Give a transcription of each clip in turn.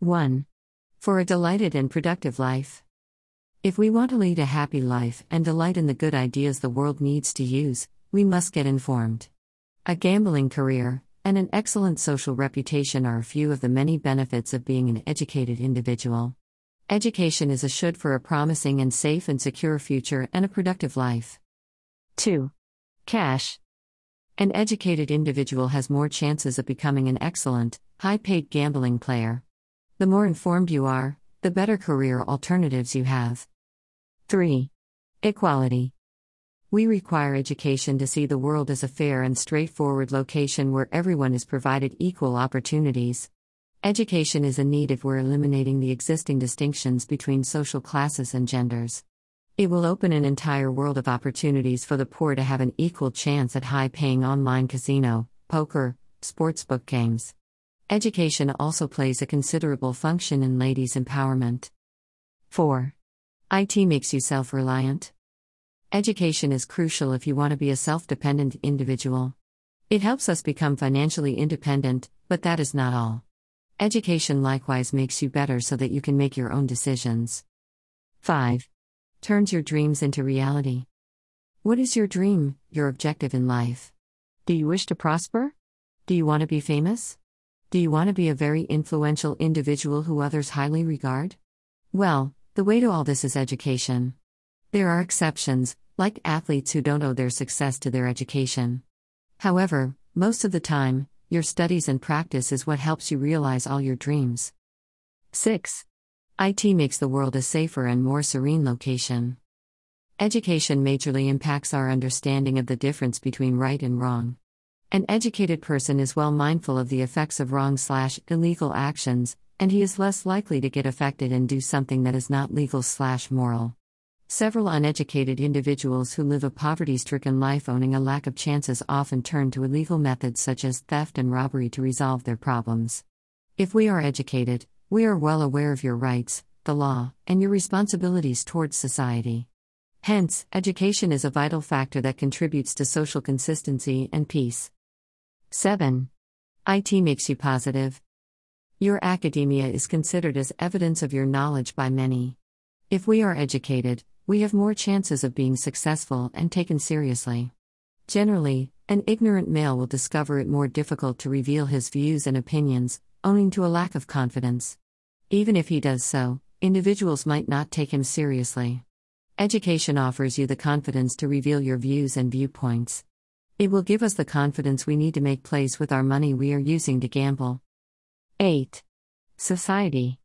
1. For a delighted and productive life. If we want to lead a happy life and delight in the good ideas the world needs to use, we must get informed. A gambling career and an excellent social reputation are a few of the many benefits of being an educated individual. Education is a should for a promising and safe and secure future and a productive life. 2. Cash. An educated individual has more chances of becoming an excellent, high paid gambling player. The more informed you are, the better career alternatives you have. 3. Equality. We require education to see the world as a fair and straightforward location where everyone is provided equal opportunities. Education is a need if we're eliminating the existing distinctions between social classes and genders. It will open an entire world of opportunities for the poor to have an equal chance at high paying online casino, poker, sportsbook games. Education also plays a considerable function in ladies' empowerment. 4. IT makes you self reliant. Education is crucial if you want to be a self dependent individual. It helps us become financially independent, but that is not all. Education likewise makes you better so that you can make your own decisions. 5 turns your dreams into reality. What is your dream, your objective in life? Do you wish to prosper? Do you want to be famous? Do you want to be a very influential individual who others highly regard? Well, the way to all this is education. There are exceptions, like athletes who don't owe their success to their education. However, most of the time, your studies and practice is what helps you realize all your dreams. 6. IT makes the world a safer and more serene location. Education majorly impacts our understanding of the difference between right and wrong. An educated person is well mindful of the effects of wrong slash illegal actions, and he is less likely to get affected and do something that is not legal slash moral. Several uneducated individuals who live a poverty stricken life owning a lack of chances often turn to illegal methods such as theft and robbery to resolve their problems. If we are educated, we are well aware of your rights, the law, and your responsibilities towards society. Hence, education is a vital factor that contributes to social consistency and peace. 7. IT makes you positive. Your academia is considered as evidence of your knowledge by many. If we are educated, we have more chances of being successful and taken seriously. Generally, an ignorant male will discover it more difficult to reveal his views and opinions, owing to a lack of confidence. Even if he does so, individuals might not take him seriously. Education offers you the confidence to reveal your views and viewpoints. It will give us the confidence we need to make plays with our money we are using to gamble. 8. Society.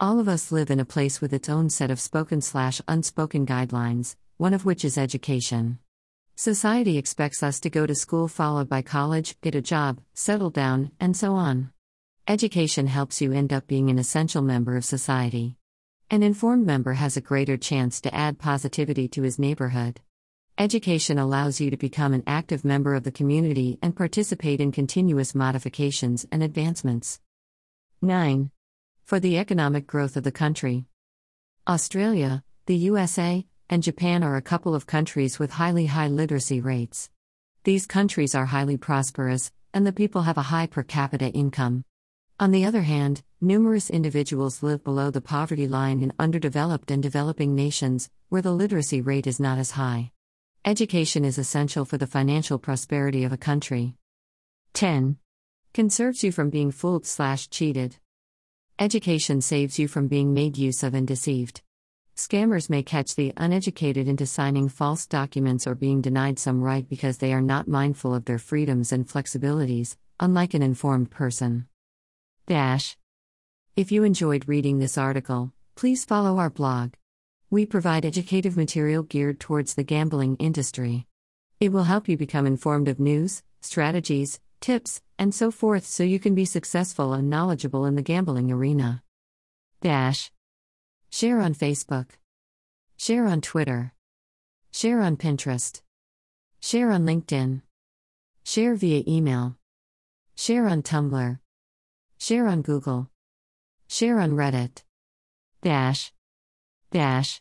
All of us live in a place with its own set of spoken slash unspoken guidelines, one of which is education. Society expects us to go to school followed by college, get a job, settle down, and so on. Education helps you end up being an essential member of society. An informed member has a greater chance to add positivity to his neighborhood. Education allows you to become an active member of the community and participate in continuous modifications and advancements. 9. For the economic growth of the country. Australia, the USA, and Japan are a couple of countries with highly high literacy rates. These countries are highly prosperous, and the people have a high per capita income. On the other hand, numerous individuals live below the poverty line in underdeveloped and developing nations, where the literacy rate is not as high. Education is essential for the financial prosperity of a country. 10. Conserves you from being fooled slash cheated. Education saves you from being made use of and deceived. Scammers may catch the uneducated into signing false documents or being denied some right because they are not mindful of their freedoms and flexibilities, unlike an informed person. Dash. If you enjoyed reading this article, please follow our blog. We provide educative material geared towards the gambling industry. It will help you become informed of news, strategies, tips, and so forth so you can be successful and knowledgeable in the gambling arena. Dash. Share on Facebook. Share on Twitter. Share on Pinterest. Share on LinkedIn. Share via email. Share on Tumblr. Share on Google. Share on Reddit. Dash. Dash.